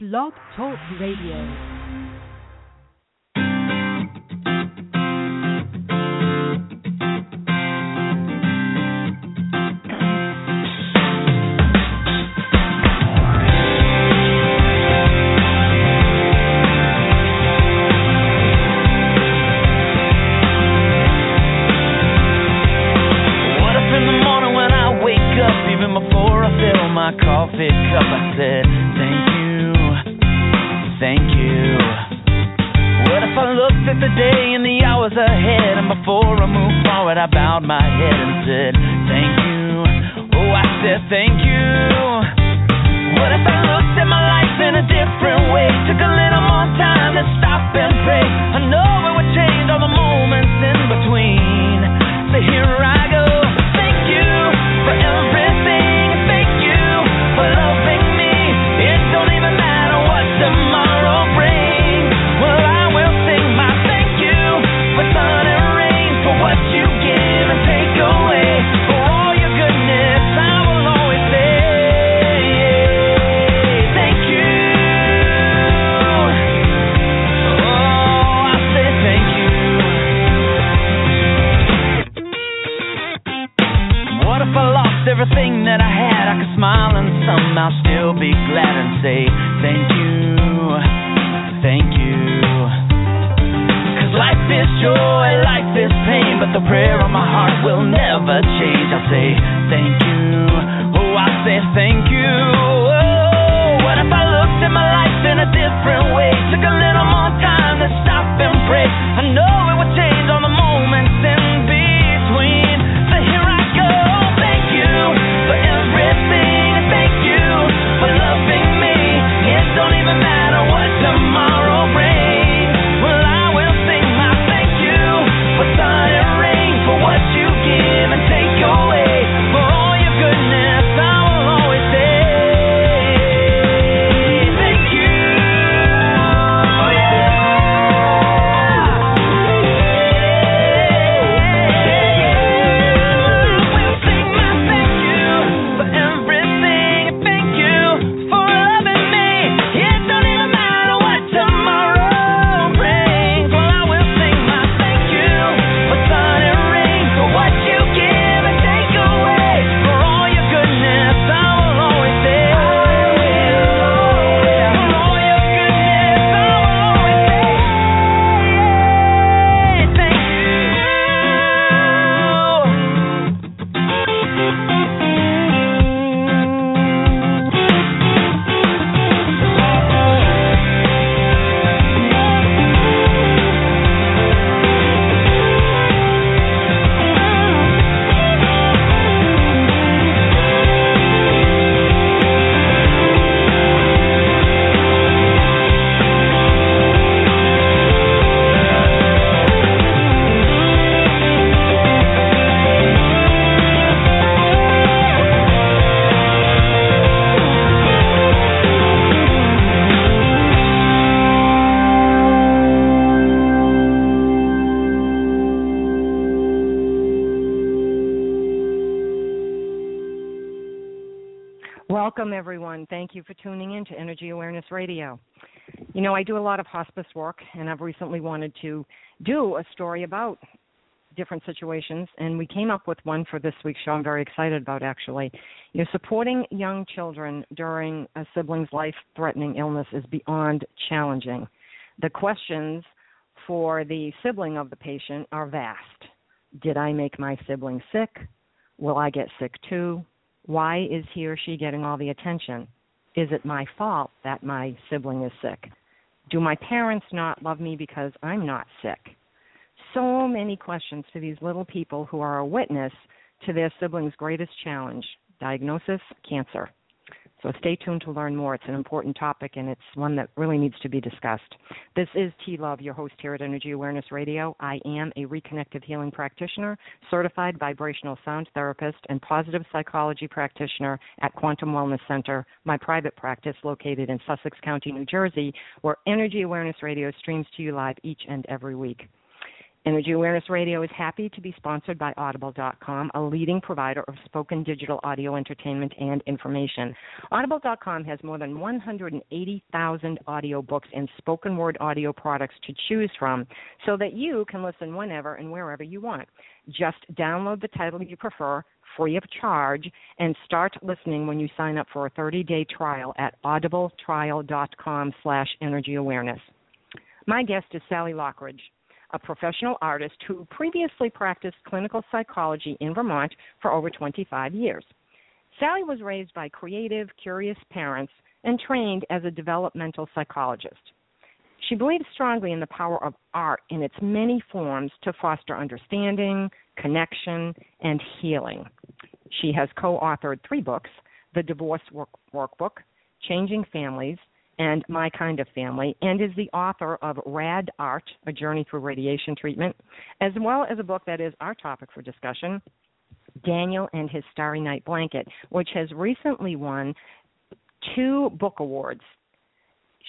Blog Talk Radio. Know, I do a lot of hospice work, and I've recently wanted to do a story about different situations, and we came up with one for this week's show. I'm very excited about actually. You know, supporting young children during a sibling's life-threatening illness is beyond challenging. The questions for the sibling of the patient are vast. Did I make my sibling sick? Will I get sick too? Why is he or she getting all the attention? Is it my fault that my sibling is sick? Do my parents not love me because I'm not sick? So many questions to these little people who are a witness to their sibling's greatest challenge diagnosis cancer. So stay tuned to learn more. It's an important topic and it's one that really needs to be discussed. This is T Love, your host here at Energy Awareness Radio. I am a reconnective healing practitioner, certified vibrational sound therapist, and positive psychology practitioner at Quantum Wellness Center, my private practice located in Sussex County, New Jersey, where Energy Awareness Radio streams to you live each and every week. Energy Awareness Radio is happy to be sponsored by Audible.com, a leading provider of spoken digital audio entertainment and information. Audible.com has more than 180,000 audio books and spoken word audio products to choose from so that you can listen whenever and wherever you want. Just download the title you prefer free of charge and start listening when you sign up for a 30-day trial at audibletrial.com slash. My guest is Sally Loughridge a professional artist who previously practiced clinical psychology in Vermont for over 25 years. Sally was raised by creative, curious parents and trained as a developmental psychologist. She believes strongly in the power of art in its many forms to foster understanding, connection, and healing. She has co authored three books The Divorce Work- Workbook, Changing Families, and My Kind of Family, and is the author of Rad Art, A Journey Through Radiation Treatment, as well as a book that is our topic for discussion, Daniel and His Starry Night Blanket, which has recently won two book awards.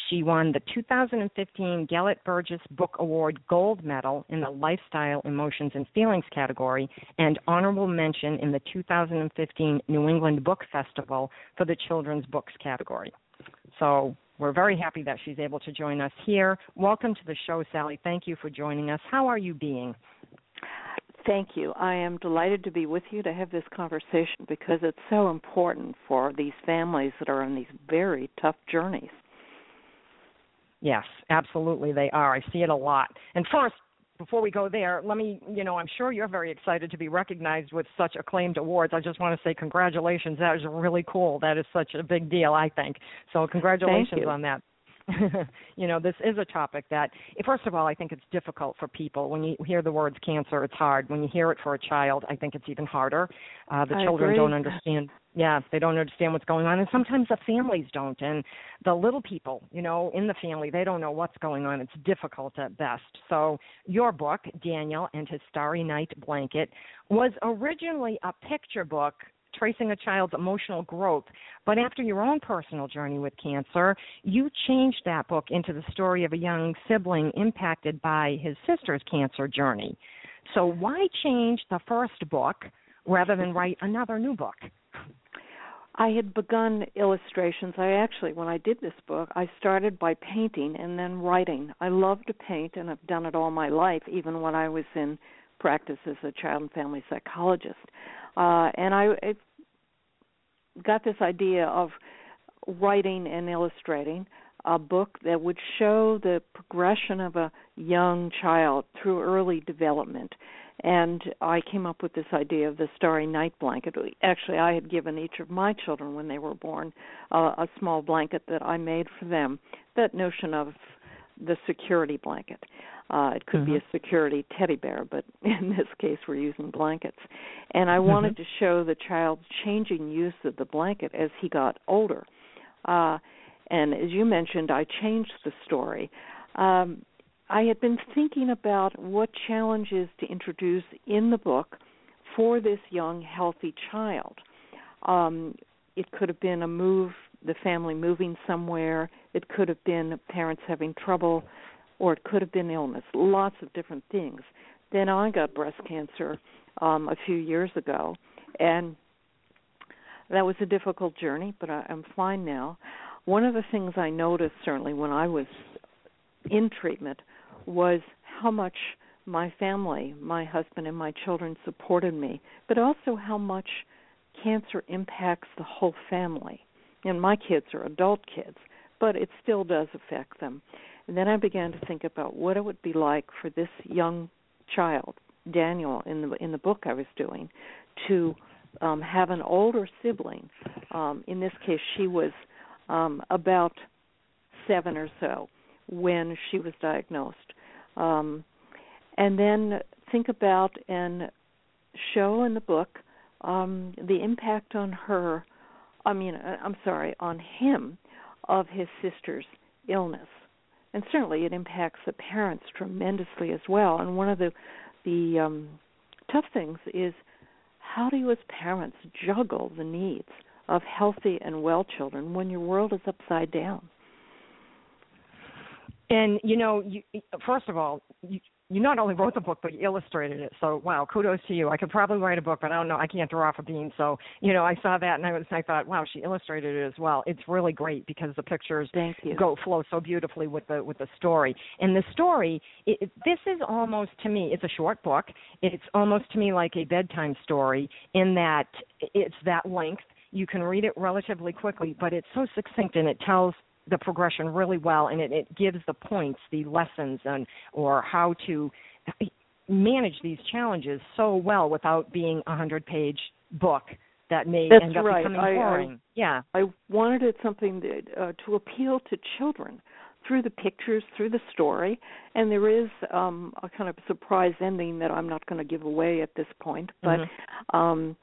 She won the 2015 Gelett Burgess Book Award Gold Medal in the Lifestyle, Emotions, and Feelings category, and honorable mention in the 2015 New England Book Festival for the Children's Books category. So we're very happy that she's able to join us here. Welcome to the show, Sally. Thank you for joining us. How are you being? Thank you. I am delighted to be with you to have this conversation because it's so important for these families that are on these very tough journeys. Yes, absolutely they are. I see it a lot. And first, before we go there, let me, you know, I'm sure you're very excited to be recognized with such acclaimed awards. I just want to say congratulations. That is really cool. That is such a big deal, I think. So congratulations on that. you know, this is a topic that, first of all, I think it's difficult for people. When you hear the words cancer, it's hard. When you hear it for a child, I think it's even harder. Uh, the I children agree. don't understand. Yeah, they don't understand what's going on, and sometimes the families don't, and the little people, you know, in the family, they don't know what's going on. It's difficult at best. So, your book, Daniel and His Starry Night Blanket, was originally a picture book tracing a child's emotional growth. But after your own personal journey with cancer, you changed that book into the story of a young sibling impacted by his sister's cancer journey. So, why change the first book rather than write another new book? I had begun illustrations. I actually, when I did this book, I started by painting and then writing. I love to paint, and I've done it all my life, even when I was in practice as a child and family psychologist. Uh, and I got this idea of writing and illustrating a book that would show the progression of a young child through early development. And I came up with this idea of the starry night blanket. Actually, I had given each of my children when they were born uh, a small blanket that I made for them. That notion of the security blanket. Uh, it could mm-hmm. be a security teddy bear, but in this case, we're using blankets. And I wanted mm-hmm. to show the child's changing use of the blanket as he got older. Uh, and as you mentioned, I changed the story. Um, I had been thinking about what challenges to introduce in the book for this young, healthy child. Um, it could have been a move, the family moving somewhere. It could have been parents having trouble, or it could have been illness. Lots of different things. Then I got breast cancer um, a few years ago, and that was a difficult journey, but I, I'm fine now. One of the things I noticed certainly when I was in treatment was how much my family, my husband and my children supported me, but also how much cancer impacts the whole family. And my kids are adult kids, but it still does affect them. And then I began to think about what it would be like for this young child, Daniel, in the in the book I was doing, to um, have an older sibling. Um, in this case, she was um, about seven or so when she was diagnosed. Um, and then think about and show in the book um, the impact on her, I mean, uh, I'm sorry, on him of his sister's illness. And certainly it impacts the parents tremendously as well. And one of the the um, tough things is how do you as parents juggle the needs of healthy and well children when your world is upside down? And you know, you, first of all, you, you not only wrote the book but you illustrated it. So wow, kudos to you. I could probably write a book, but I don't know. I can't draw off a bean. So you know, I saw that and I was I thought, wow, she illustrated it as well. It's really great because the pictures go flow so beautifully with the with the story. And the story, it, it, this is almost to me, it's a short book. It's almost to me like a bedtime story in that it's that length. You can read it relatively quickly, but it's so succinct and it tells the progression really well, and it, it gives the points, the lessons, and or how to manage these challenges so well without being a hundred page book that may That's end up right. becoming I, boring. I, yeah, I wanted it something that, uh, to appeal to children through the pictures, through the story, and there is um, a kind of surprise ending that I'm not going to give away at this point, but. Mm-hmm. Um,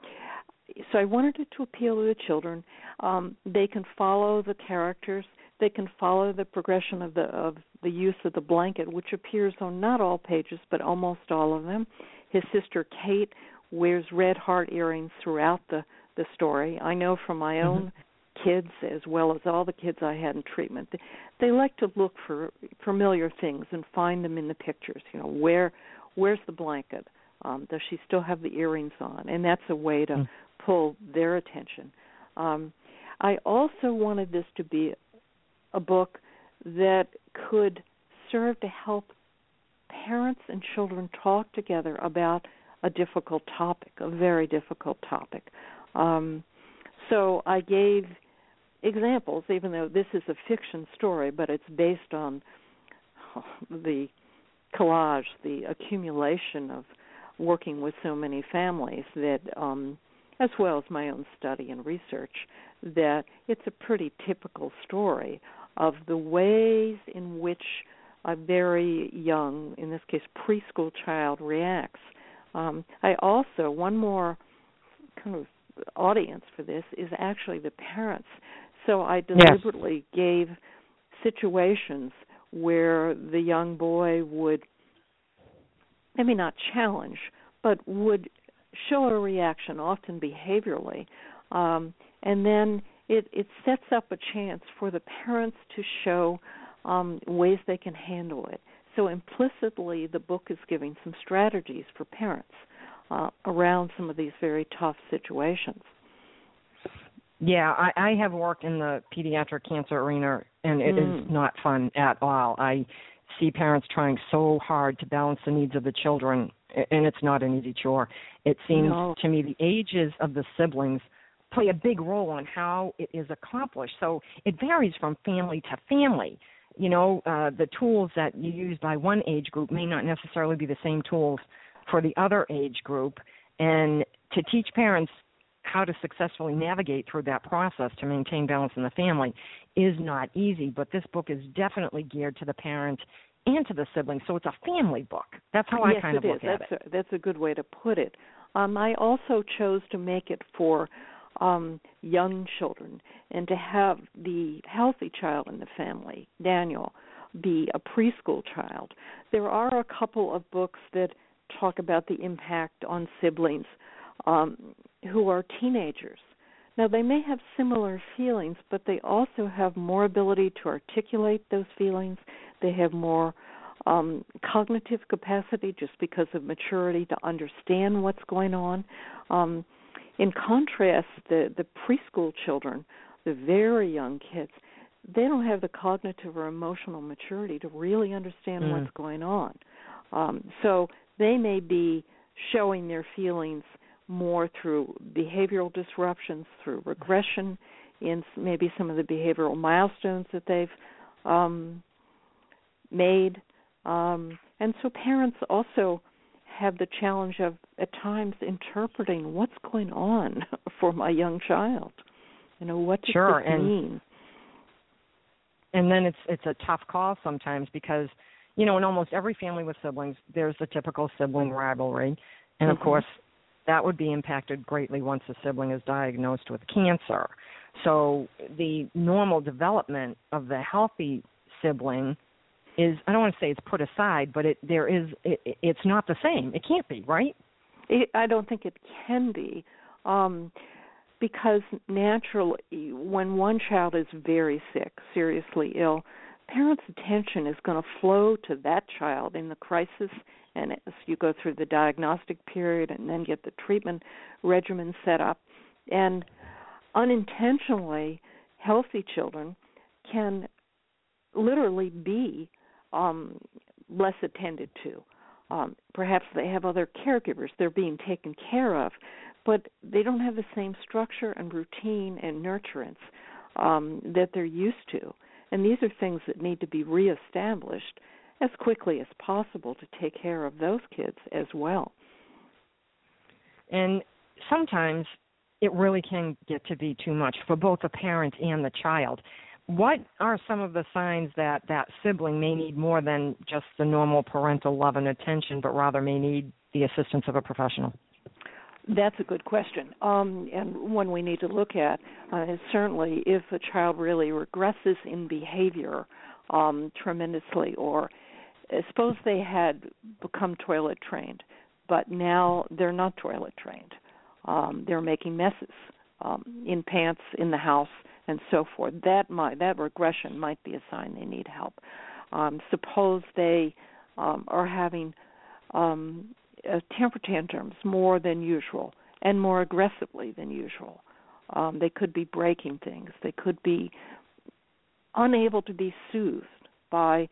so I wanted it to appeal to the children. Um, they can follow the characters they can follow the progression of the of the use of the blanket, which appears on not all pages but almost all of them. His sister Kate wears red heart earrings throughout the the story. I know from my Mm-hmm. own kids as well as all the kids I had in treatment. They, they like to look for familiar things and find them in the pictures. You know, where where's the blanket? Um, does she still have the earrings on? And that's a way to Mm. pull their attention. Um, I also wanted this to be a book that could serve to help parents and children talk together about a difficult topic, a very difficult topic. Um, so I gave examples, even though this is a fiction story, but it's based on the collage, the accumulation of working with so many families that, um, as well as my own study and research, that it's a pretty typical story of the ways in which a very young, in this case, preschool child reacts. Um, I also, one more kind of audience for this is actually the parents. So I deliberately yes. gave situations where the young boy would maybe not challenge, but would show a reaction, often behaviorally, um, and then it, it sets up a chance for the parents to show um, ways they can handle it. So implicitly, the book is giving some strategies for parents uh, around some of these very tough situations. Yeah, I, I have worked in the pediatric cancer arena, and it Mm. is not fun at all. I see parents trying so hard to balance the needs of the children, and it's not an easy chore. It seems No. to me the ages of the siblings play a big role on how it is accomplished. So it varies from family to family. You know, uh, the tools that you use by one age group may not necessarily be the same tools for the other age group. And to teach parents how to successfully navigate through that process to maintain balance in the family is not easy. But this book is definitely geared to the parent and to the siblings. So it's a family book. That's how I yes, kind of it look is. at that's it. A, that's a good way to put it. Um, I also chose to make it for um, young children and to have the healthy child in the family, Daniel, be a preschool child. There are a couple of books that talk about the impact on siblings um, who are teenagers. Now, they may have similar feelings, but they also have more ability to articulate those feelings. They have more um, cognitive capacity just because of maturity to understand what's going on. Um, in contrast, the, the preschool children, the very young kids, they don't have the cognitive or emotional maturity to really understand Mm. what's going on. Um, so they may be showing their feelings more through behavioral disruptions, through regression in maybe some of the behavioral milestones that they've um, made. Um, and so parents also have the challenge of at times interpreting what's going on for my young child. You know, what does Sure, this and- mean? and then it's it's a tough call sometimes because you know in almost every family with siblings there's the typical sibling rivalry and of Mhm. course that would be impacted greatly once a sibling is diagnosed with cancer. So the normal development of the healthy sibling is i don't want to say it's put aside but it there is it, it- it's not the same. It can't be right? It, I don't think it can be, um, because naturally, when one child is very sick, seriously ill, parents' attention is going to flow to that child in the crisis and as you go through the diagnostic period and then get the treatment regimen set up and unintentionally healthy children can literally be um, less attended to. Um, perhaps they have other caregivers; they're being taken care of, but they don't have the same structure and routine and nurturance um, that they're used to. And these are things that need to be reestablished as quickly as possible to take care of those kids as well. And sometimes it really can get to be too much for both the parent and the child. What are some of the signs that that sibling may need more than just the normal parental love and attention, but rather may need the assistance of a professional? That's a good question, um, and one we need to look at. Uh, is certainly if a child really regresses in behavior um, tremendously, or uh, suppose they had become toilet trained, but now they're not toilet trained. Um, they're making messes um, in pants in the house and so forth. That might that regression might be a sign they need help. Um, suppose they um, are having um, uh, temper tantrums more than usual and more aggressively than usual. Um, they could be breaking things. They could be unable to be soothed by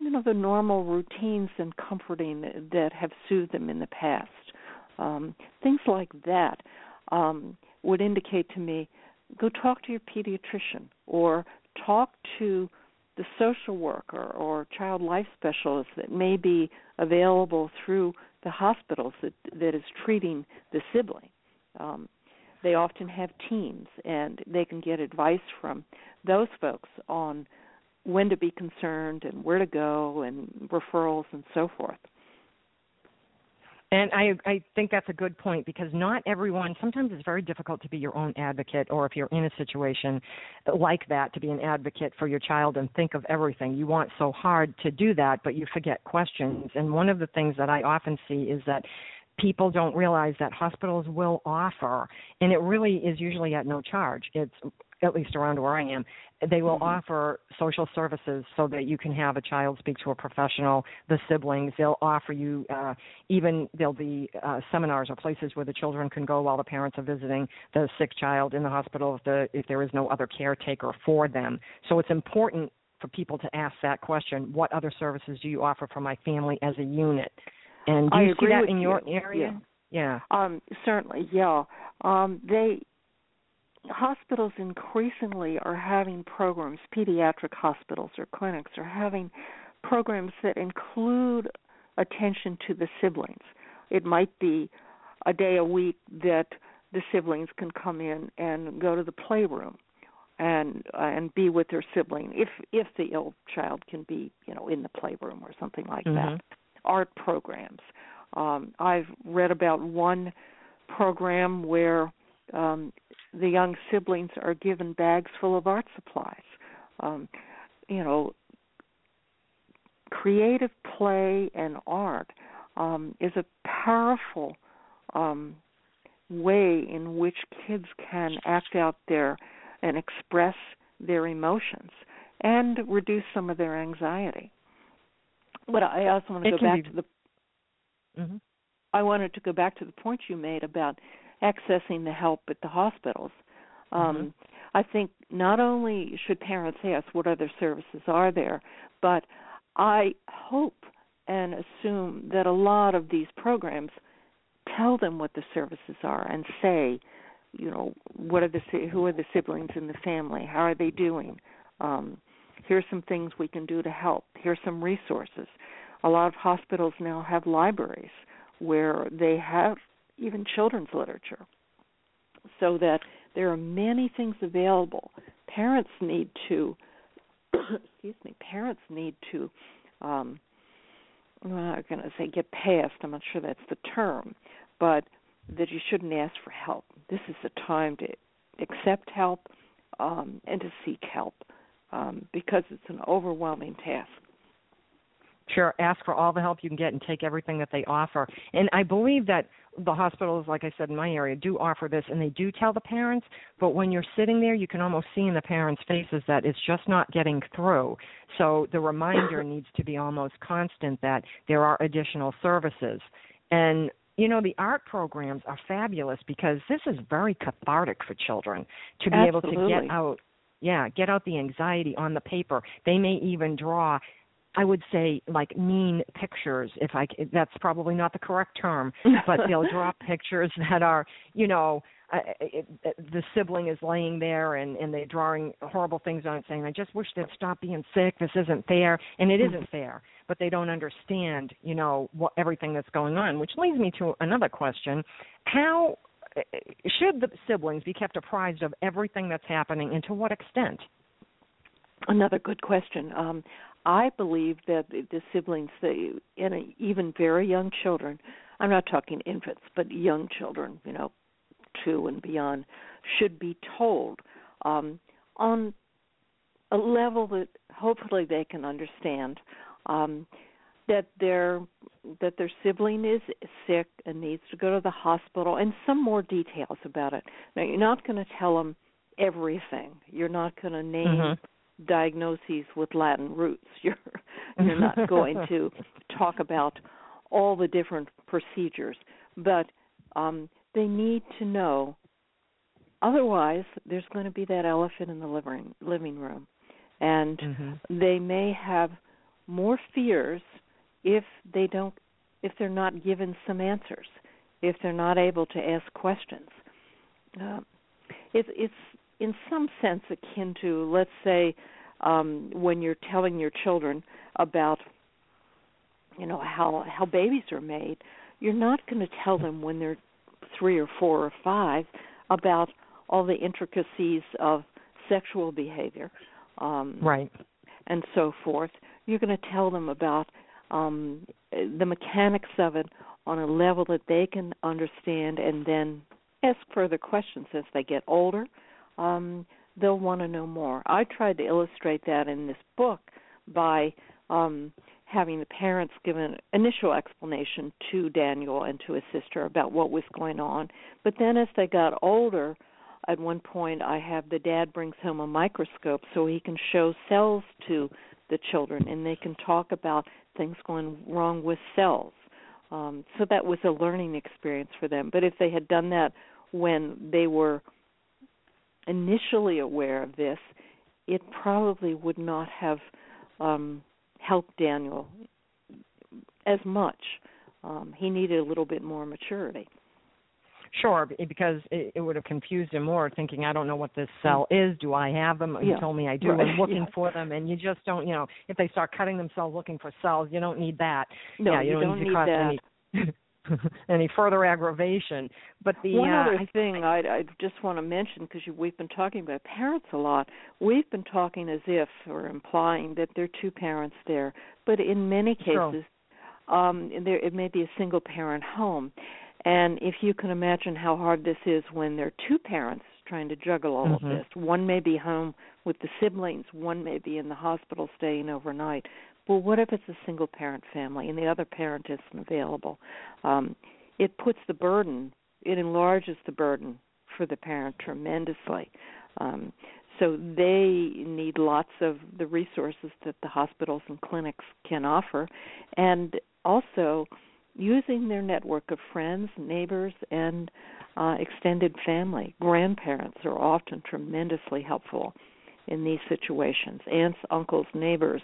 you know the normal routines and comforting that have soothed them in the past. Um, things like that um, would indicate to me go talk to your pediatrician or talk to the social worker or child life specialist that may be available through the hospitals that that is treating the sibling. Um, they often have teams, and they can get advice from those folks on when to be concerned and where to go and referrals and so forth. And I I think that's a good point because not everyone sometimes it's very difficult to be your own advocate or if you're in a situation like that to be an advocate for your child and think of everything. You want so hard to do that but you forget questions. And one of the things that I often see is that people don't realize that hospitals will offer and it really is usually at no charge. It's at least around where I am, they will mm-hmm. offer social services so that you can have a child speak to a professional, the siblings. They'll offer you uh, even there'll be uh, seminars or places where the children can go while the parents are visiting the sick child in the hospital if the if there is no other caretaker for them. So it's important for people to ask that question: What other services do you offer for my family as a unit? And do you see that in your area? Yeah. yeah. Um, certainly, yeah. Um, they hospitals increasingly are having programs, pediatric hospitals or clinics are having programs that include attention to the siblings. It might be a day a week that the siblings can come in and go to the playroom and uh, and be with their sibling if if the ill child can be you know in the playroom or something like mm-hmm. that art programs um i've read about one program where um the young siblings are given bags full of art supplies. Um, you know, creative play and art um, is a powerful um, way in which kids can act out their and express their emotions and reduce some of their anxiety. But I also want to it go back be... to the. Mm-hmm. I wanted to go back to the point you made about accessing the help at the hospitals. Um, mm-hmm. I think not only should parents ask what other services are there, but I hope and assume that a lot of these programs tell them what the services are and say, you know, what are the who are the siblings in the family? How are they doing? Um, here's some things we can do to help. Here's some resources. A lot of hospitals now have libraries where they have even children's literature so that there are many things available parents need to excuse me parents need to um i'm going to say get past i'm not sure that's the term but that you shouldn't ask for help this is the time to accept help um and to seek help um because it's an overwhelming task Sure, ask for all the help you can get and take everything that they offer. And I believe that the hospitals, like I said in my area, do offer this and they do tell the parents, but when you're sitting there, you can almost see in the parents' faces that it's just not getting through. So the reminder needs to be almost constant that there are additional services. And you know the art programs are fabulous because this is very cathartic for children to be Absolutely. able to get out yeah get out the anxiety on the paper. They may even draw I would say like mean pictures if I that's probably not the correct term, but they'll draw pictures that are, you know, uh, it, it, the sibling is laying there and and they're drawing horrible things on it saying I just wish they'd stop being sick, this isn't fair, and it isn't fair, but they don't understand, you know, what everything that's going on, which leads me to another question. How uh, should the siblings be kept apprised of everything that's happening and to what extent? Another good question. Um, I believe that the siblings, they, and even very young children, I'm not talking infants, but young children, you know, two and beyond, should be told um, on a level that hopefully they can understand um, that their that their sibling is sick and needs to go to the hospital, and some more details about it. Now, you're not going to tell them everything. You're not going to name. Mm-hmm diagnoses with Latin roots. You're you're not going to talk about all the different procedures, but um, they need to know. Otherwise, there's going to be that elephant in the living living room, and mm-hmm. they may have more fears if they don't if they're not given some answers, if they're not able to ask questions. Uh, it's it's in some sense akin to, let's say, um, when you're telling your children about, you know, how how babies are made. You're not going to tell them when they're three or four or five about all the intricacies of sexual behavior, um, right, and so forth. You're going to tell them about um, the mechanics of it on a level that they can understand, and then ask further questions as they get older um, they'll want to know more. I tried to illustrate that in this book by um, having the parents give an initial explanation to Daniel and to his sister about what was going on. But then as they got older, at one point I have the dad brings home a microscope so he can show cells to the children and they can talk about things going wrong with cells. Um, so that was a learning experience for them. But if they had done that when they were initially aware of this, it probably would not have um, helped Daniel as much. Um, he needed a little bit more maturity. Sure, because it, it would have confused him more, thinking, "I don't know what this cell is. Do I have them?" Yeah. You told me I do. Right. I'm looking yeah. for them, and you just don't. You know, if they start cutting themselves looking for cells, you don't need that. No, yeah, you, don't, don't need, to cut that. any any further aggravation. But the one uh, other thing I, I just want to mention because we've been talking about parents a lot. We've been talking as if or implying that there are two parents there, but in many cases, um, there it may be a single parent home. And if you can imagine how hard this is when there are two parents trying to juggle all mm-hmm. of this, one may be home with the siblings, one may be in the hospital staying overnight well, what if it's a single parent family and the other parent isn't available? Um, it puts the burden, it enlarges the burden for the parent tremendously. Um, so they need lots of the resources that the hospitals and clinics can offer, and also using their network of friends, neighbors, and uh, extended family. Grandparents are often tremendously helpful in these situations. Aunts, uncles, neighbors,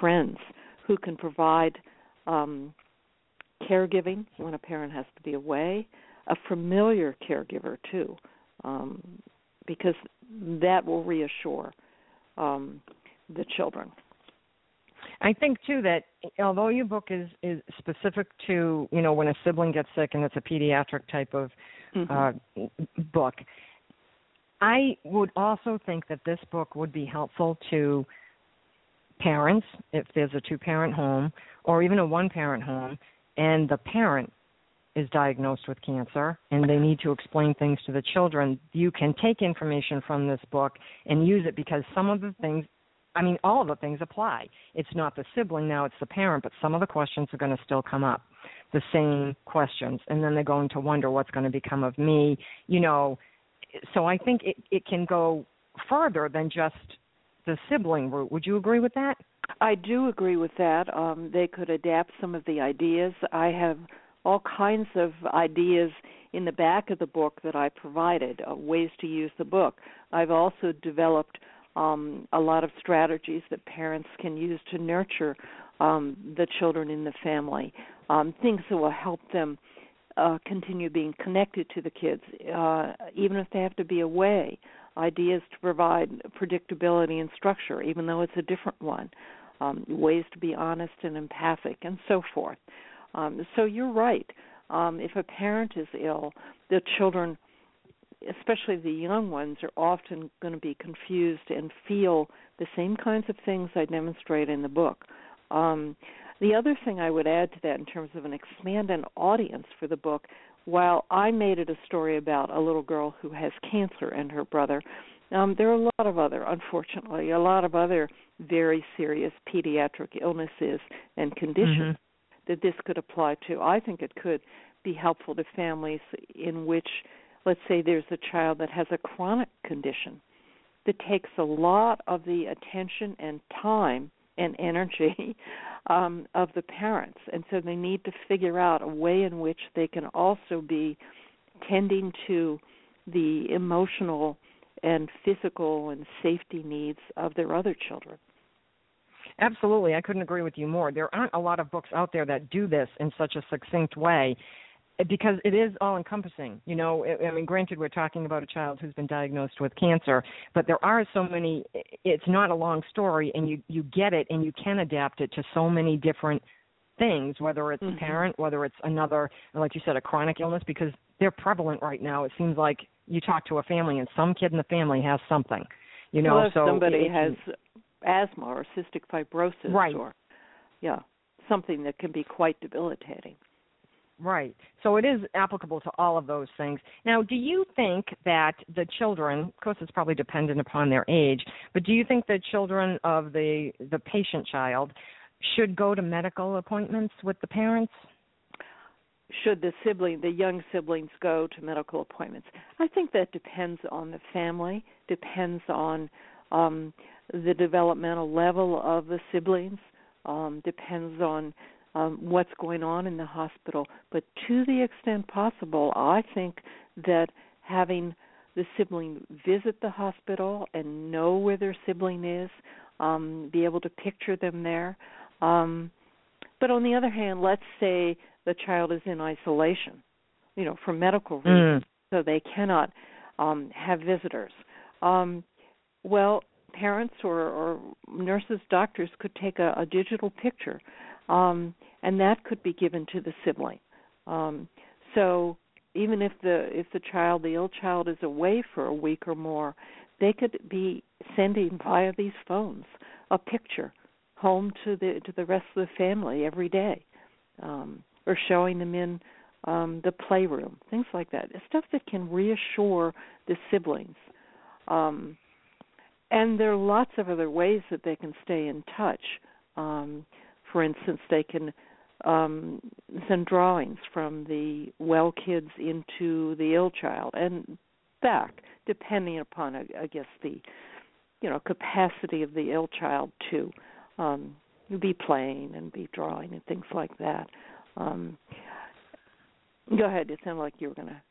friends who can provide um, caregiving when a parent has to be away, a familiar caregiver too, um, because that will reassure um, the children. I think too that although your book is is specific to you know when a sibling gets sick and it's a pediatric type of mm-hmm. uh, book, I would also think that this book would be helpful to parents, if there's a two parent home, or even a one parent home, and the parent is diagnosed with cancer and they need to explain things to the children, you can take information from this book and use it because some of the things I mean, all of the things apply. It's not the sibling now; it's the parent. But some of the questions are going to still come up, the same questions, and then they're going to wonder what's going to become of me. You know, so I think it it can go further than just the sibling route. Would you agree with that? I do agree with that. Um, they could adapt some of the ideas. I have all kinds of ideas in the back of the book that I provided, uh, ways to use the book. I've also developed um, a lot of strategies that parents can use to nurture um, the children in the family, um, things that will help them uh, continue being connected to the kids, uh, even if they have to be away. Ideas to provide predictability and structure, even though it's a different one. Um, ways to be honest and empathic, and so forth. Um, so you're right. Um, if a parent is ill, the children, especially the young ones, are often going to be confused and feel the same kinds of things I demonstrate in the book. Um, the other thing I would add to that in terms of an expanded audience for the book, while I made it a story about a little girl who has cancer and her brother, um, there are a lot of other, unfortunately, a lot of other very serious pediatric illnesses and conditions mm-hmm that this could apply to. I think it could be helpful to families in which, let's say, there's a child that has a chronic condition that takes a lot of the attention and time and energy um, of the parents. And so they need to figure out a way in which they can also be tending to the emotional and physical and safety needs of their other children. Absolutely, I couldn't agree with you more. There aren't a lot of books out there that do this in such a succinct way because it is all encompassing you know i mean granted we're talking about a child who's been diagnosed with cancer but there are so many it's not a long story and you you get it and you can adapt it to so many different things whether it's mm-hmm. a parent whether it's another like you said a chronic illness because they're prevalent right now it seems like you talk to a family and some kid in the family has something you know well, if so somebody it, has asthma or cystic fibrosis right. or yeah, something that can be quite debilitating. Right. So it is applicable to all of those things. Now, do you think that the children, of course it's probably dependent upon their age, but do you think the children of the the patient child should go to medical appointments with the parents? Should the sibling, the young siblings go to medical appointments? I think that depends on the family, depends on um the developmental level of the siblings um, depends on um, what's going on in the hospital. But to the extent possible, I think that having the sibling visit the hospital and know where their sibling is, um, be able to picture them there. Um, but on the other hand, let's say the child is in isolation, you know, for medical reasons, mm. so they cannot um, have visitors. Um, well, parents or, or nurses, doctors could take a, a digital picture, um, and that could be given to the sibling. Um, so even if the if the child, the ill child, is away for a week or more, they could be sending via these phones a picture home to the to the rest of the family every day, um, or showing them in um, the playroom, things like that. Stuff that can reassure the siblings. Um, and there are lots of other ways that they can stay in touch. Um, for instance, they can um, send drawings from the well kids into the ill child and back, depending upon, I guess, the you know capacity of the ill child to um, be playing and be drawing and things like that. Um, go ahead. It sounded like you were going to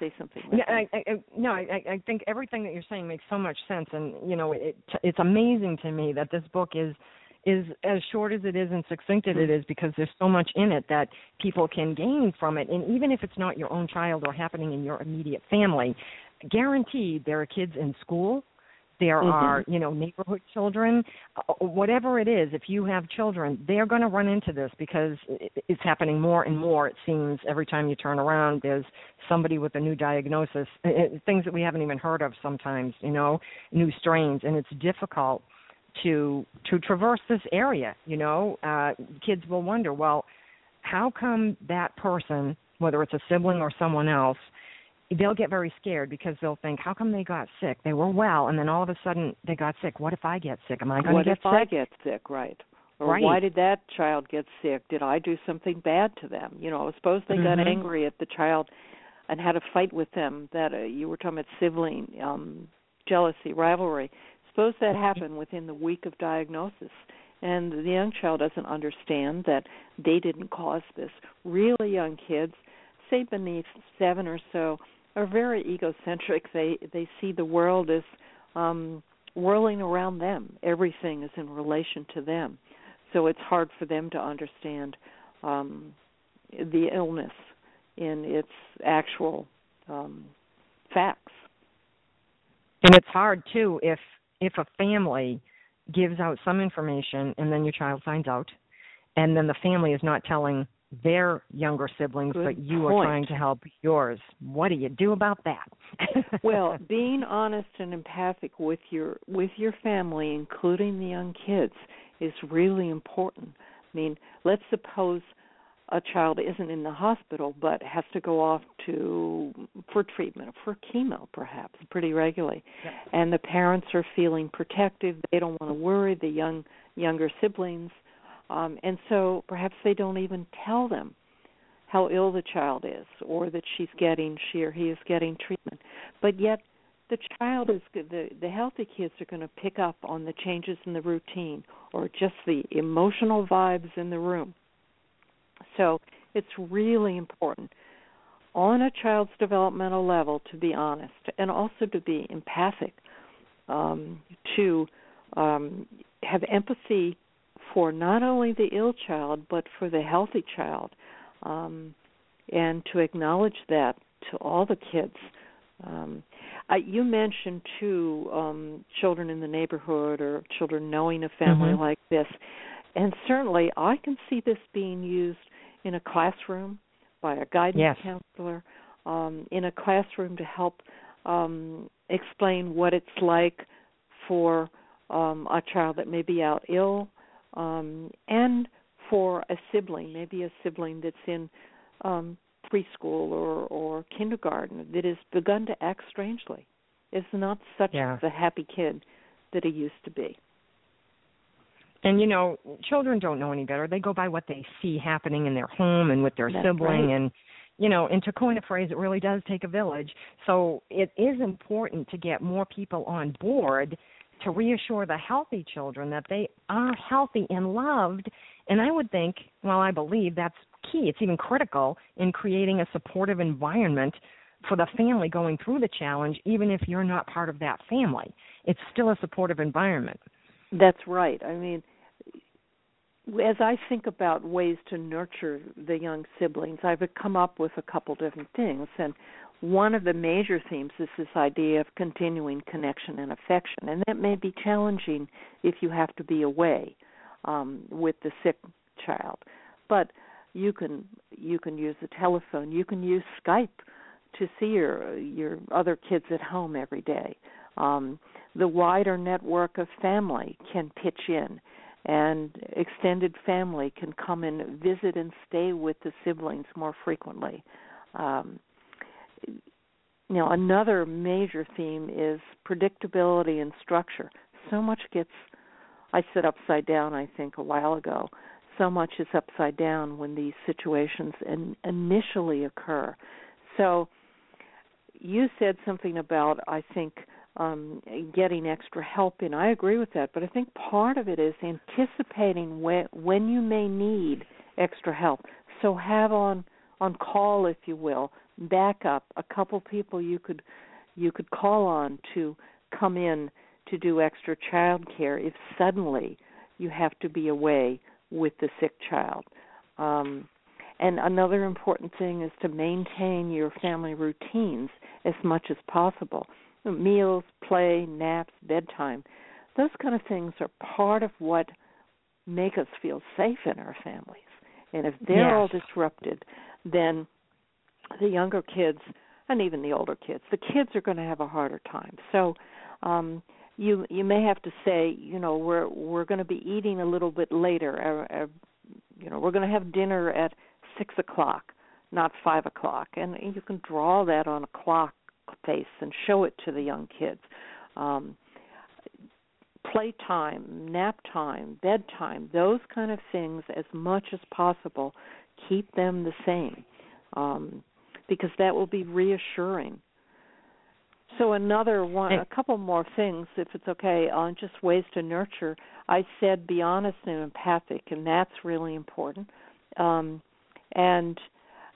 say something. Like yeah, I, I, no, I, I think everything that you're saying makes so much sense, and you know, it, it's amazing to me that this book is is as short as it is and succinct as it is because there's so much in it that people can gain from it. And even if it's not your own child or happening in your immediate family guaranteed there are kids in school there mm-hmm. are you know neighborhood children uh, whatever it is if you have children they're going to run into this because it's happening more and more it seems every time you turn around there's somebody with a new diagnosis things that we haven't even heard of sometimes you know new strains. And it's difficult to to traverse this area you know uh kids will wonder well how come that person whether it's a sibling or someone else they'll get very scared because they'll think, "How come they got sick? They were well, and then all of a sudden they got sick. What if I get sick? Am I going to get sick? What if I get sick? Right. Or right. why did that child get sick? Did I do something bad to them? You know, suppose they mm-hmm. got angry at the child and had a fight with them. That uh, you were talking about sibling um, jealousy, rivalry. Suppose that happened within the week of diagnosis and the young child doesn't understand that they didn't cause this. Really young kids, say beneath seven or so, are very egocentric. They they see the world as um, whirling around them. Everything is in relation to them, so it's hard for them to understand um, the illness in its actual um, facts. And it's hard too if if a family gives out some information and then your child finds out and then the family is not telling their younger siblings Good but you point. are trying to help yours what do you do about that well being honest and empathic with your with your family including the young kids is really important i mean let's suppose a child isn't in the hospital but has to go off to for treatment for chemo perhaps pretty regularly. And the parents are feeling protective. They don't want to worry the young younger siblings. Um and so perhaps they don't even tell them how ill the child is or that she's getting she or he is getting treatment. But yet the child is the the healthy kids are going to pick up on the changes in the routine or just the emotional vibes in the room. So it's really important on a child's developmental level to be honest and also to be empathic, um, to um, have empathy for not only the ill child but for the healthy child, um, and to acknowledge that to all the kids. Um, I, you mentioned too um, children in the neighborhood or children knowing a family mm-hmm. like this, and certainly I can see this being used in a classroom by a guidance yes. counselor, um, in a classroom to help um, explain what it's like for um, a child that may be out ill, um, and for a sibling, maybe a sibling that's in um, preschool or, or kindergarten that has begun to act strangely, is not such yeah. the happy kid that he used to be. And you know, children don't know any better. They go by what they see happening in their home and with their That's sibling right. and you know, and to coin a phrase, it really does take a village. So it is important to get more people on board to reassure the healthy children that they are healthy and loved. And I would think, well, I believe that's key. It's even critical in creating a supportive environment for the family going through the challenge, even if you're not part of that family. It's still a supportive environment. That's right. I mean, as I think about ways to nurture the young siblings, I've come up with a couple different things. And one of the major themes is this idea of continuing connection and affection. And that may be challenging if you have to be away um, with the sick child. But you can you can use the telephone, you can use Skype to see your your other kids at home every day. Um, the wider network of family can pitch in and extended family can come and visit and stay with the siblings more frequently. Um, you know, another major theme is predictability and structure. So much gets, I said upside down, I think, a while ago. So much is upside down when these situations in, initially occur. So, you said something about, I think, um, getting extra help in. I agree with that, but I think part of it is anticipating when when you may need extra help. So have on on call, if you will, backup a couple people you could you could call on to come in to do extra child care if suddenly you have to be away with the sick child. Um, and another important thing is to maintain your family routines as much as possible meals, play, naps, bedtime. Those kind of things are part of what make us feel safe in our families. And if they're yes. all disrupted, then the younger kids and even the older kids, the kids are going to have a harder time. So um you you may have to say, you know, we're we're going to be eating a little bit later. Uh, uh, you know, we're going to have dinner at six o'clock not five o'clock. And you can draw that on a clock face and show it to the young kids. Um, playtime, nap time, bedtime, those kind of things, as much as possible, keep them the same, um, because that will be reassuring. So another one, a couple more things, if it's okay, on just ways to nurture. I said be honest and empathic, and that's really important. Um, and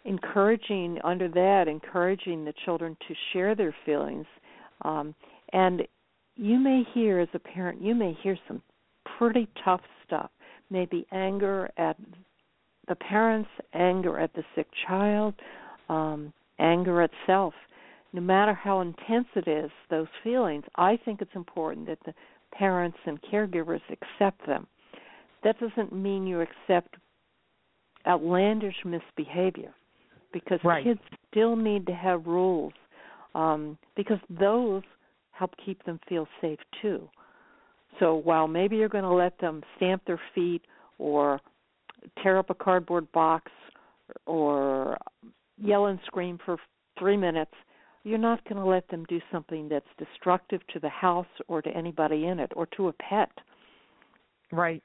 encouraging under that, encouraging the children to share their feelings. Um, and you may hear, as a parent, you may hear some pretty tough stuff. Maybe anger at the parents, anger at the sick child, um, anger at self. No matter how intense it is, those feelings, I think it's important that the parents and caregivers accept them. That doesn't mean you accept outlandish misbehavior because right. kids still need to have rules um, because those help keep them feel safe too. So while maybe you're going to let them stamp their feet or tear up a cardboard box or yell and scream for three minutes, you're not going to let them do something that's destructive to the house or to anybody in it or to a pet. Right.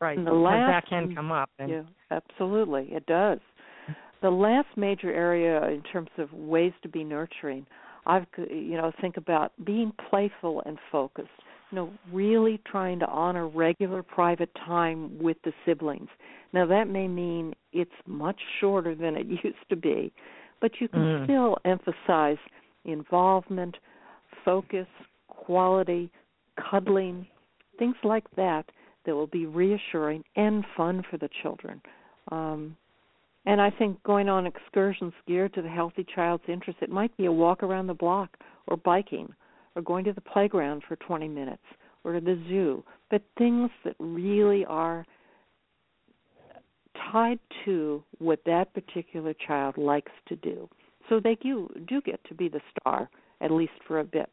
Right. And the last, that can come up. And... Yeah, absolutely, it does. The last major area in terms of ways to be nurturing, I've you know think about being playful and focused. You know, really trying to honor regular private time with the siblings. Now that may mean it's much shorter than it used to be, but you can mm. still emphasize involvement, focus, quality, cuddling, things like that that will be reassuring and fun for the children. Um, and I think going on excursions geared to the healthy child's interest, it might be a walk around the block or biking or going to the playground for 20 minutes or to the zoo, but things that really are tied to what that particular child likes to do. So they do, do get to be the star, at least for a bit.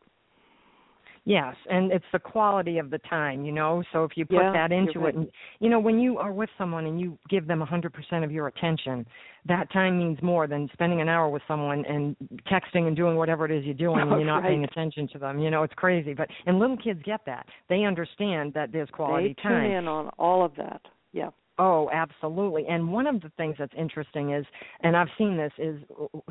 Yes, and it's the quality of the time, you know. So if you put yeah, that into right. it, and you know, when you are with someone and you give them a 100% of your attention, that time means more than spending an hour with someone and texting and doing whatever it is you're doing, and you're not right. paying attention to them. You know, it's crazy. But and little kids get that. They understand that there's quality they time. tune in on all of that. Yeah. Oh, absolutely. And one of the things that's interesting is, and I've seen this, is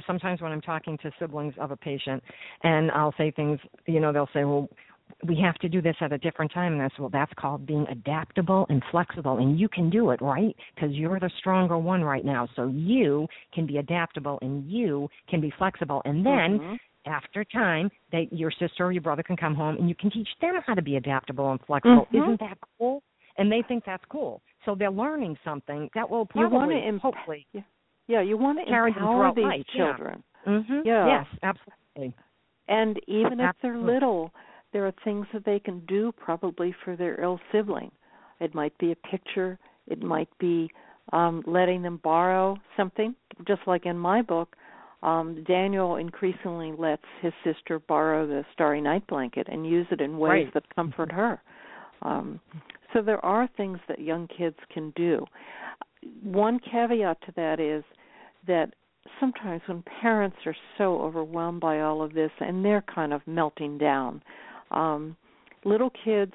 sometimes when I'm talking to siblings of a patient, and I'll say things, you know, they'll say, well, we have to do this at a different time. And I said, well, that's called being adaptable and flexible. And you can do it, right? Because you're the stronger one right now. So you can be adaptable and you can be flexible. And then mm-hmm. after time, that your sister or your brother can come home and you can teach them how to be adaptable and flexible. Mm-hmm. Isn't that cool? And they think that's cool. So they're learning something that will probably, you want to imp- hopefully, yeah. yeah, you want to carry empower these life. children. Yeah. Mm-hmm. Yeah. Yes, absolutely. And even absolutely. if they're little, there are things that they can do probably for their ill sibling. It might be a picture. It might be um, letting them borrow something. Just like in my book, um, Daniel increasingly lets his sister borrow the Starry Night blanket and use it in ways right. that comfort her. Um, so there are things that young kids can do. One caveat to that is that sometimes when parents are so overwhelmed by all of this and they're kind of melting down, um, little kids,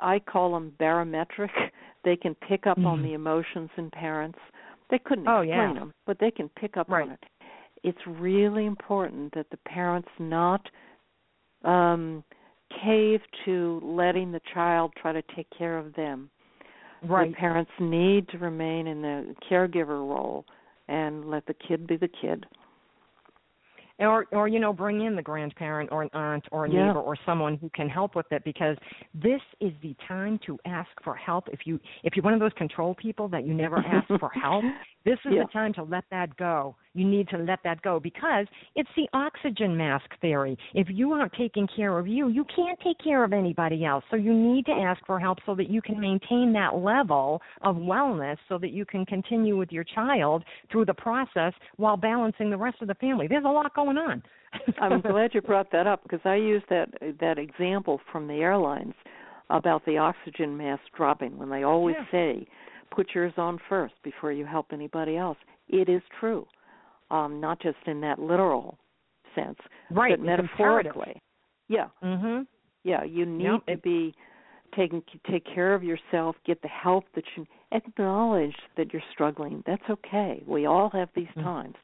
I call them barometric. They can pick up mm-hmm. on the emotions in parents. They couldn't oh, explain yeah. them, but they can pick up right. on it. It's really important that the parents not um cave to letting the child try to take care of them. Right. The parents need to remain in the caregiver role and let the kid be the kid or or you know bring in the grandparent or an aunt or a yeah. neighbor or someone who can help with it because this is the time to ask for help if you if you're one of those control people that you never ask for help this is yeah. the time to let that go. You need to let that go because it's the oxygen mask theory. If you aren't taking care of you you can't take care of anybody else. So you need to ask for help so that you can maintain that level of wellness so that you can continue with your child through the process while balancing the rest of the family. There's a lot going on. I'm glad you brought that up because I used that that example from the airlines about the oxygen mask dropping when they always yeah. say put yours on first before you help anybody else. it is true, um, not just in that literal sense, right? but metaphorically. Yeah. Mhm. Yeah, you need Yep. to be taking take care of yourself, get the help that you acknowledge that you're struggling. That's okay. We all have these Mhm. times.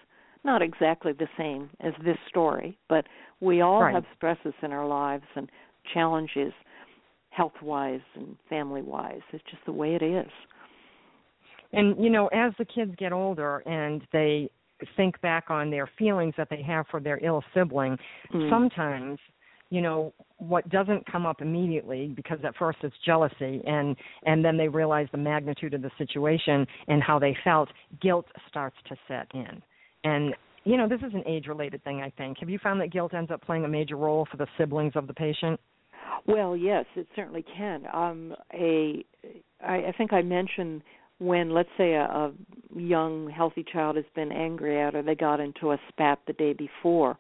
Not exactly the same as this story, but we all Right. have stresses in our lives and challenges health wise and family wise. It's just the way it is. And you know, as the kids get older and they think back on their feelings that they have for their ill sibling, Mm. sometimes you know what doesn't come up immediately because at first it's jealousy and and then they realize the magnitude of the situation and how they felt guilt starts to set in and you know this is an age related thing i think have you found that guilt ends up playing a major role for the siblings of the patient Well, yes, it certainly can. Um, a, I, I think I mentioned when, let's say, a, a young, healthy child has been angry at, or they got into a spat the day before,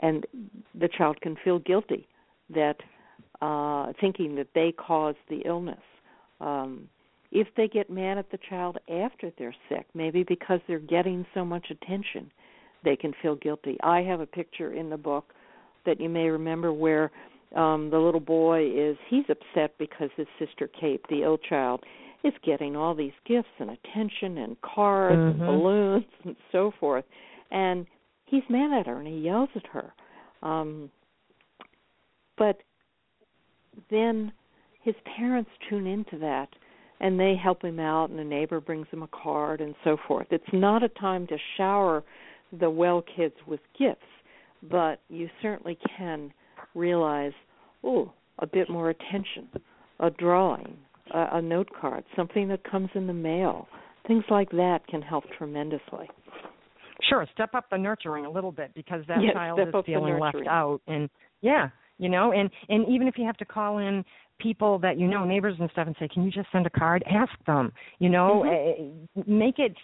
and the child can feel guilty that uh, thinking that they caused the illness. Um, if they get mad at the child after they're sick, maybe because they're getting so much attention, they can feel guilty. I have a picture in the book that you may remember where um the little boy is he's upset because his sister Kate, the ill child, is getting all these gifts and attention and cards and Mhm. balloons and so forth. And he's mad at her and he yells at her. Um but then his parents tune into that and they help him out and a neighbor brings him a card and so forth. It's not a time to shower the well kids with gifts, but you certainly can realize, oh, a bit more attention, a drawing, a, a note card, something that comes in the mail. Things like that can help tremendously. sure step up the nurturing a little bit because that Yes, child is feeling left out and yeah you know and and even if you have to call in people that you know neighbors and stuff and say can you just send a card ask them you know Mm-hmm. uh, make it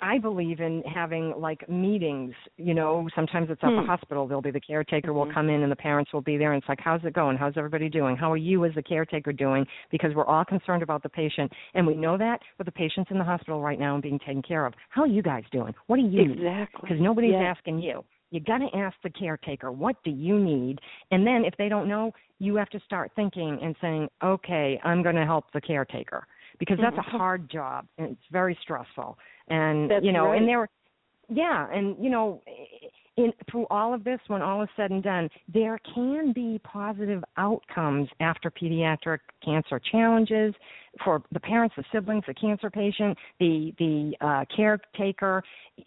I- believe in having like meetings you know sometimes it's at the Hmm. hospital there'll be the caretaker will Mhm. come in and the parents will be there and it's like how's it going how's everybody doing how are you as the caretaker doing because we're all concerned about the patient and we know that but the patient's in the hospital right now and being taken care of how are you guys doing what are you Exactly. because nobody's Yes. asking you. You got to ask the caretaker, what do you need? And then if they don't know, you have to start thinking and saying, okay, I'm going to help the caretaker because that's a mm-hmm. hard job and it's very stressful. And That's you know, right. and there yeah, and you know, in through all of this when all is said and done, there can be positive outcomes after pediatric cancer challenges for the parents, the siblings, the cancer patient, the the uh, caretaker,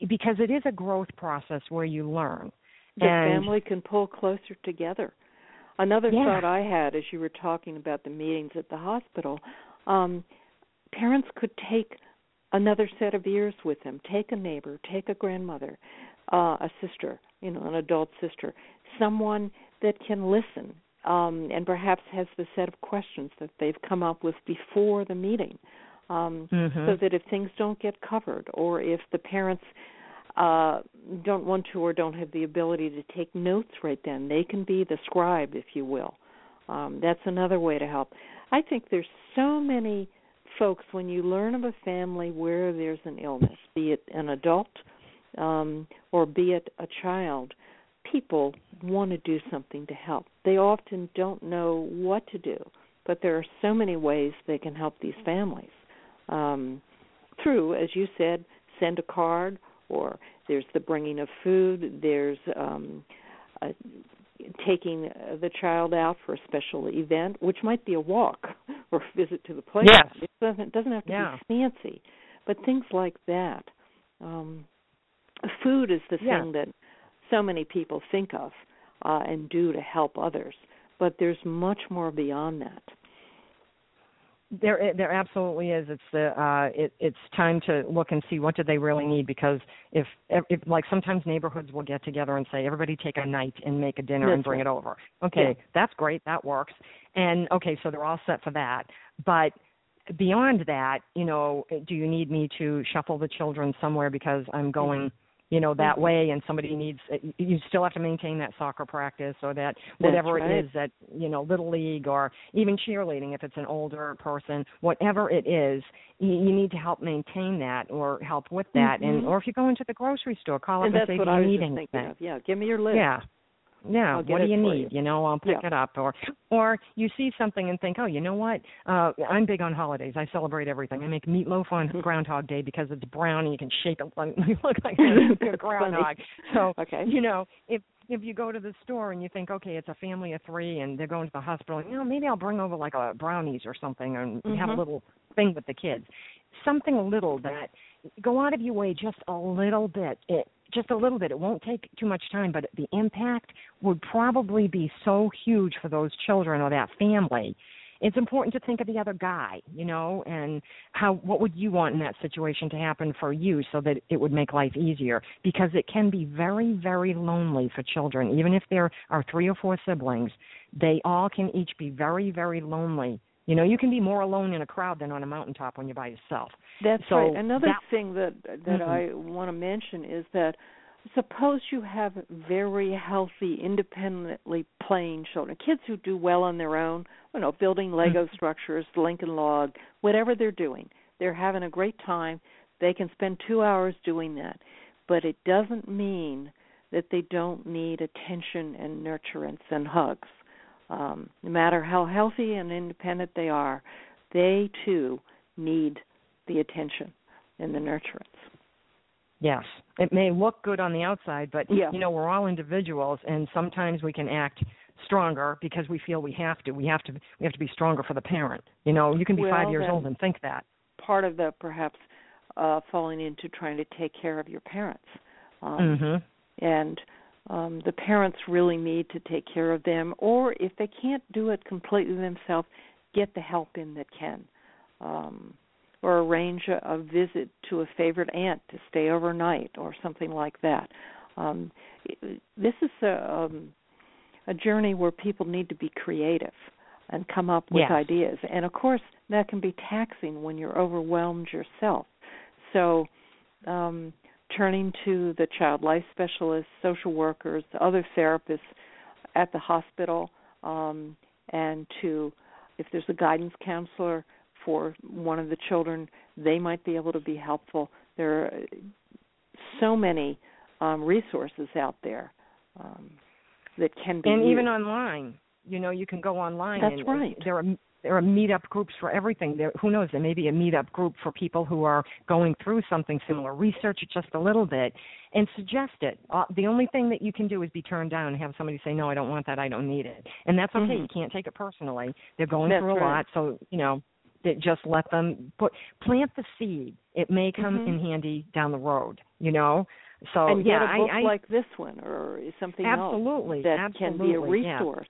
because it is a growth process where you learn. the and family can pull closer together. Another Yeah. thought I had as you were talking about the meetings at the hospital, um, parents could take another set of ears with them. Take a neighbor, take a grandmother, uh, a sister, you know, an adult sister, someone that can listen um, and perhaps has the set of questions that they've come up with before the meeting. Um, Mhm. so that if things don't get covered or if the parents uh, don't want to or don't have the ability to take notes right then, they can be the scribe, if you will. Um, that's another way to help. I think there's so many folks when you learn of a family where there's an illness, be it an adult um, or be it a child, people want to do something to help. They often don't know what to do, but there are so many ways they can help these families. Um, through, as you said, send a card, or there's the bringing of food, there's um, uh, taking the child out for a special event, which might be a walk or a visit to the playground. Yes. It doesn't, it doesn't have to Yeah. be fancy, but things like that. Um, food is the Yeah. thing that so many people think of uh, and do to help others, but there's much more beyond that. There, there absolutely is. It's the, uh, it, it's time to look and see what do they really need because if, if, like sometimes neighborhoods will get together and say, everybody take a night and make a dinner and bring right. it over. Okay, Yeah. that's great, that works. And okay, so they're all set for that. But beyond that, you know, do you need me to shuffle the children somewhere because I'm going you know that Mhm. way and somebody needs you still have to maintain that soccer practice or that whatever right. it is that you know little league or even cheerleading if it's an older person whatever it is you, you need to help maintain that or help with that and Mhm. or if you go into the grocery store call up and and, say what do you need anything. Yeah, give me your list. yeah yeah what do you need you. know i'll pick Yeah. it up or or you see something and think oh you know what uh i'm big on holidays i celebrate everything i make meatloaf on Mhm. groundhog day because it's brown and you can shape it like you look like a groundhog so Okay. you know if if you go to the store and you think okay it's a family of three and they're going to the hospital you know maybe i'll bring over like a brownies or something and have a Mhm. little thing with the kids something little that go out of your way just a little bit it just a little bit. It won't take too much time but the impact would probably be so huge for those children or that family. It's important to think of the other guy you know and how what would you want in that situation to happen for you so that it would make life easier? Because it can be very very lonely for children. Even if there are three or four siblings they all can each be very very lonely. You know you can be more alone in a crowd than on a mountaintop when you're by yourself That's So right. Another that- thing that that Mhm. I want to mention is that suppose you have very healthy, independently playing children, kids who do well on their own, you know, building Lego Mhm. structures, Lincoln Log, whatever they're doing. They're having a great time. They can spend 2 hours doing that. But it doesn't mean that they don't need attention and nurturance and hugs. Um, no matter how healthy and independent they are, they too need the attention and the nurturance. Yes, it may look good on the outside, but Yeah. you know we're all individuals, and sometimes we can act stronger because we feel we have to. We have to. We have to be stronger for the parent. You know, you can be Well, five years old and think that. Part of the perhaps uh, falling into trying to take care of your parents, um, hmm and um, the parents really need to take care of them, or if they can't do it completely themselves, get the help in that can. Um, or arrange a, a visit to a favorite aunt to stay overnight or something like that. Um, this is a, um, a journey where people need to be creative and come up with Yes. ideas. And of course, that can be taxing when you're overwhelmed yourself. So, um, turning to the child life specialists, social workers, other therapists at the hospital, um, and to if there's a guidance counselor for one of the children, they might be able to be helpful. There are so many um, resources out there um, that can be And even online, you know, you can go online. That's and right. There are there are meetup groups for everything. There, who knows? There may be a meetup group for people who are going through something similar. Research it just a little bit and suggest it. Uh, the only thing that you can do is be turned down and have somebody say, "No, I don't want that. I don't need it." And that's okay. Mhm. You can't take it personally. They're going That's through a right. lot, so you know, that just let them put plant the seed. It may come Mhm. in handy down the road. You know. So and yeah, get a book I, I like this one or something absolutely else that absolutely, can be a yeah. resource.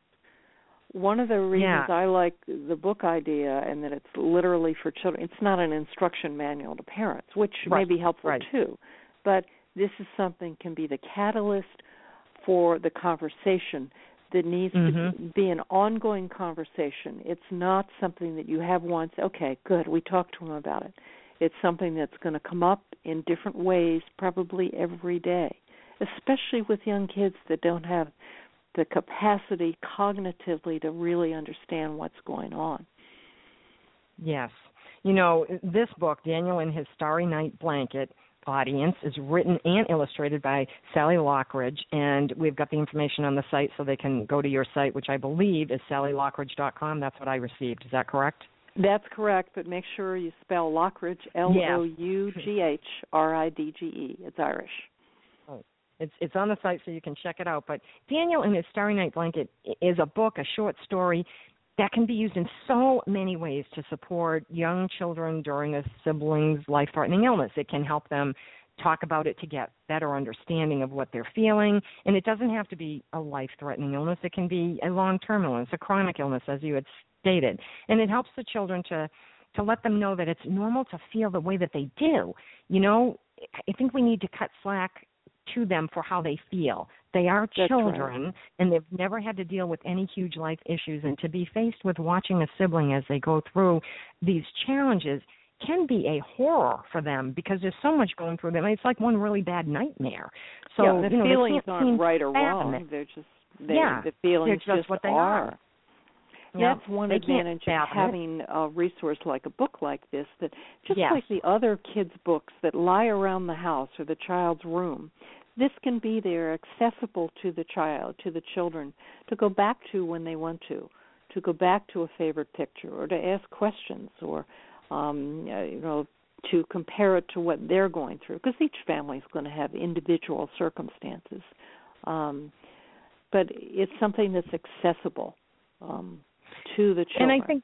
One of the reasons Yeah. I like the book idea and that it's literally for children, it's not an instruction manual to parents, which may be helpful right. too. But this is something can be the catalyst for the conversation that needs to Mhm. be an ongoing conversation. It's not something that you have once, okay, good, we talked to him about it. It's something that's going to come up in different ways probably every day, especially with young kids that don't have the capacity cognitively to really understand what's going on. Yes. You know, this book, Daniel and His Starry Night Blanket Audience, is written and illustrated by Sally Loughridge, and we've got the information on the site so they can go to your site, which I believe is sallyloughridge.com. That's what I received. Is that correct? That's correct, but make sure you spell Loughridge L O U G H R I D G E. It's Irish. Oh, it's it's on the site so you can check it out. But Daniel and His Starry Night Blanket is a book, a short story that can be used in so many ways to support young children during a sibling's life-threatening illness. It can help them talk about it to get better understanding of what they're feeling, and it doesn't have to be a life-threatening illness. It can be a long-term illness, a chronic illness, as you had stated, and it helps the children to to let them know that it's normal to feel the way that they do. You know, I think we need to cut slack to them for how they feel. They are That's children and they've never had to deal with any huge life issues and to be faced with watching a sibling as they go through these challenges can be a horror for them because there's so much going through them. It's like one really bad nightmare. So yeah, the you know, feelings aren't right or wrong. They're just they, Yeah, the feelings they're just what they are. are. Yeah, That's one advantage of having a resource like a book like this that just Yes. like the other kids' books that lie around the house or the child's room, this can be there accessible to the child, to the children, to go back to when they want to, to go back to a favorite picture or to ask questions or um uh, you know to compare it to what they're going through because each family is going to have individual circumstances. Um but it's something that's accessible um to the children. And I think,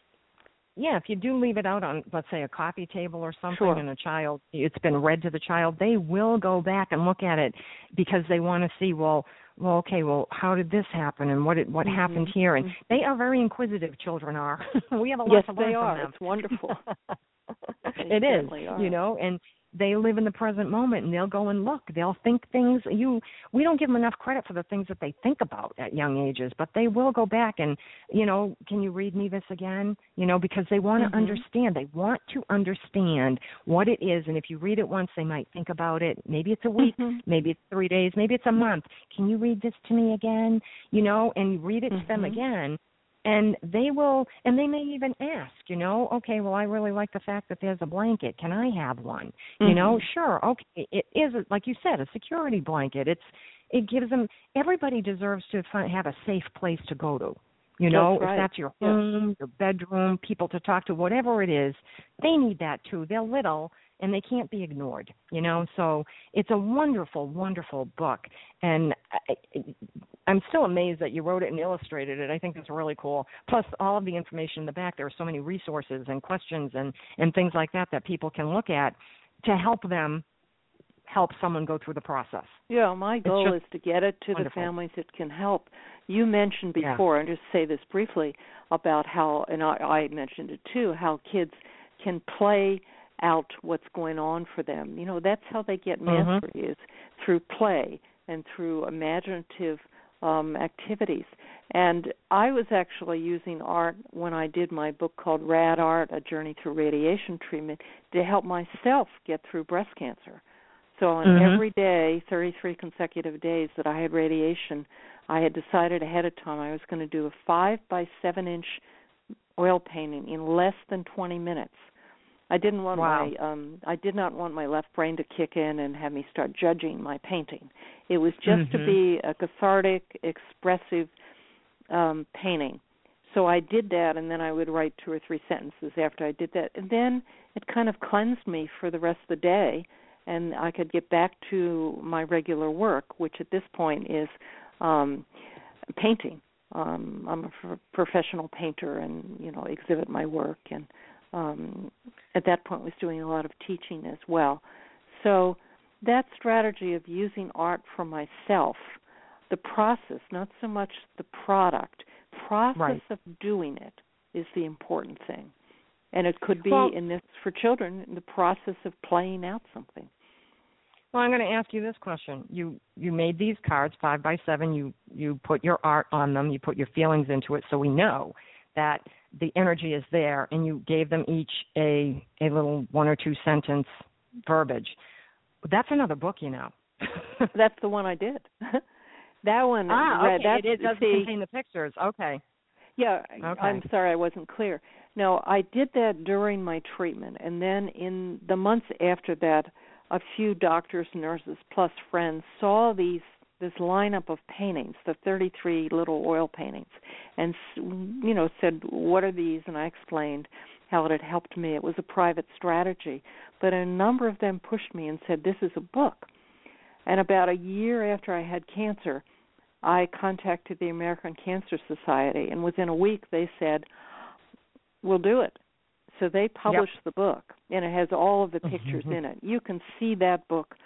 yeah, if you do leave it out on, let's say, a coffee table or something, Sure. and a child, it's been read to the child, they will go back and look at it because they want to see, well, well, okay, well, how did this happen, and what did, what Mhm. happened here? And Mhm. they are very inquisitive. Children are. we have a lot yes, to learn they from are. them. It's wonderful. it is, are. you know, and they live in the present moment and they'll go and look. They'll think things you we don't give them enough credit for the things that they think about at young ages, but they will go back and, you know, can you read me this again? You know, because they want to Mhm. understand. They want to understand what it is and if you read it once they might think about it. Maybe it's a week, Mhm. maybe it's 3 days, maybe it's a month. Can you read this to me again? You know, and you read it to them Mhm. again and they will and they may even ask you know okay well i really like the fact that there's a blanket. Can i have one? You know Mhm. sure okay it is like you said a security blanket. It's it gives them everybody deserves to fi- have a safe place to go to. You know That's right. if that's your home your bedroom people to talk to whatever it is they need that too. They're little and they can't be ignored you know so it's a wonderful wonderful book and I, i'm still amazed that you wrote it and illustrated it i think it's really cool plus all of the information in the back there are so many resources and questions and and things like that that people can look at to help them help someone go through the process Yeah, my goal is to get it to wonderful. the families that can help. You mentioned Yeah. before, and just say this briefly about how, and I, I mentioned it too, how kids can play out what's going on for them. You know, that's how they get Mhm. mastery is through play and through imaginative um activities. And I was actually using art when I did my book called Rad Art: A Journey Through Radiation Treatment to help myself get through breast cancer. So on Mhm. every day, 33 consecutive days that I had radiation, I had decided ahead of time I was going to do a 5 by 7 inch oil painting in less than 20 minutes. I didn't want Wow. my um I did not want my left brain to kick in and have me start judging my painting. It was just to Mhm. be a cathartic, expressive um painting. So I did that and then I would write two or three sentences after I did that. And then it kind of cleansed me for the rest of the day and I could get back to my regular work, which at this point is um painting. Um I'm a pro- professional painter and, you know, exhibit my work and um at that point was doing a lot of teaching as well. So that strategy of using art for myself, the process, not so much the product, process Right. of doing it is the important thing. And it could be Well- in this for children, the process of playing out something. Well, I'm going to ask you this question. You you made these cards five by seven. You you put your art on them. You put your feelings into it, so we know that the energy is there. And you gave them each a a little one or two sentence verbiage. That's another book, you know. That's the one I did. that one ah, read- okay. that's, it, it does see, contain the pictures. Okay. Yeah, Okay. I'm sorry I wasn't clear. No, I did that during my treatment, and then in the months after that, a few doctors, nurses, plus friends saw these this lineup of paintings, the 33 little oil paintings, and you know said, "What are these?" And I explained how it had helped me. It was a private strategy, but a number of them pushed me and said, "This is a book." And about a year after I had cancer, I contacted the American Cancer Society, and within a week they said, "We'll do it." So they published the book, and it has all of the pictures Mhm. in it. You can see that book.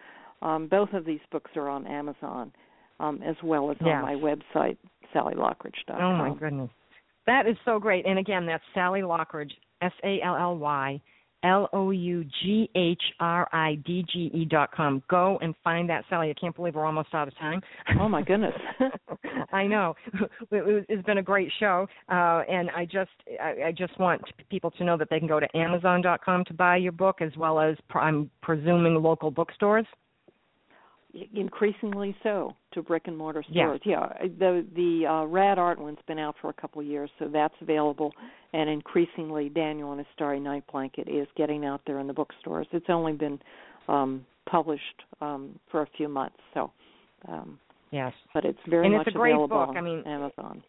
Um, both of these books are on Amazon, um, as well as Yes. on my website, sallyloughridge.com. Oh my goodness, that is so great. And again, that's Sally Loughridge, S A L L Y L O U G H R I D G E dot com. Go and find that, Sally. I can't believe we're almost out of time. Oh my goodness! I know it's been a great show, uh, and I just I, I just want people to know that they can go to Amazon dot com to buy your book, as well as I'm presuming local bookstores increasingly so to brick and mortar stores. Yeah, yeah the the uh, Rad Art one's been out for a couple of years, so that's available. And increasingly, Daniel and his Starry Night Blanket is getting out there in the bookstores. It's only been um, published um, for a few months, so. Um, yes, but it's very and much it's a great available book. I mean, Amazon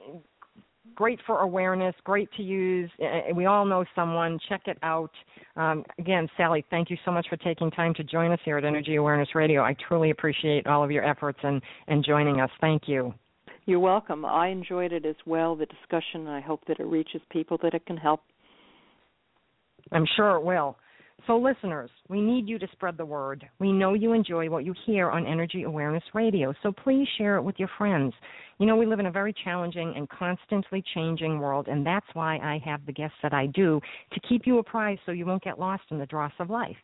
great for awareness, great to use. We all know someone. Check it out. Um, again, Sally, thank you so much for taking time to join us here at Energy Awareness Radio. I truly appreciate all of your efforts and, and joining us. Thank you. You're welcome. I enjoyed it as well, the discussion. I hope that it reaches people that it can help. I'm sure it will. So, listeners, we need you to spread the word. We know you enjoy what you hear on Energy Awareness Radio, so please share it with your friends. You know, we live in a very challenging and constantly changing world, and that's why I have the guests that I do to keep you apprised so you won't get lost in the dross of life.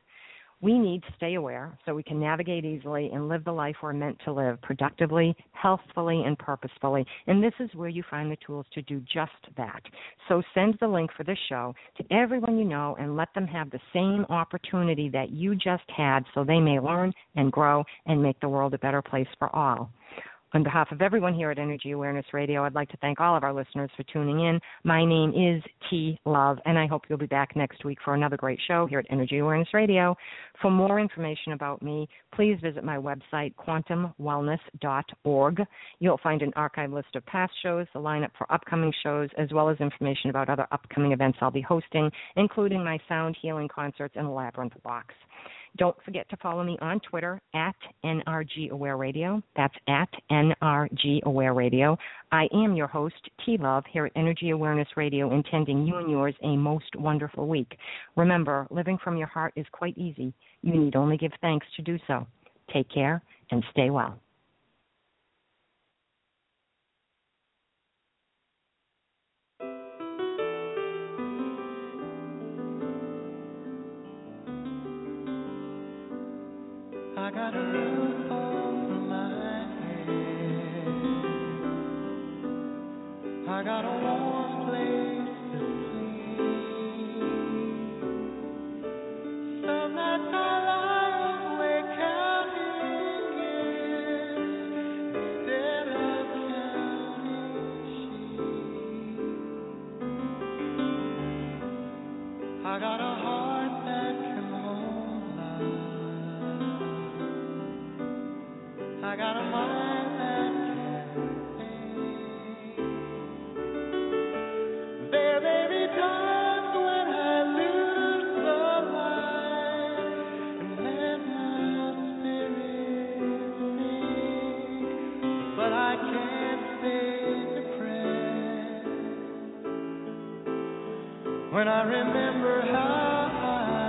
We need to stay aware so we can navigate easily and live the life we're meant to live productively, healthfully, and purposefully. And this is where you find the tools to do just that. So send the link for this show to everyone you know and let them have the same opportunity that you just had so they may learn and grow and make the world a better place for all. On behalf of everyone here at Energy Awareness Radio, I'd like to thank all of our listeners for tuning in. My name is T Love, and I hope you'll be back next week for another great show here at Energy Awareness Radio. For more information about me, please visit my website, quantumwellness.org. You'll find an archive list of past shows, the lineup for upcoming shows, as well as information about other upcoming events I'll be hosting, including my sound healing concerts and Labyrinth Walks. Don't forget to follow me on Twitter at NRG Aware Radio. That's at NRG Aware Radio. I am your host, T Love, here at Energy Awareness Radio, intending you and yours a most wonderful week. Remember, living from your heart is quite easy. You need only give thanks to do so. Take care and stay well. I got a when I remember how. I'm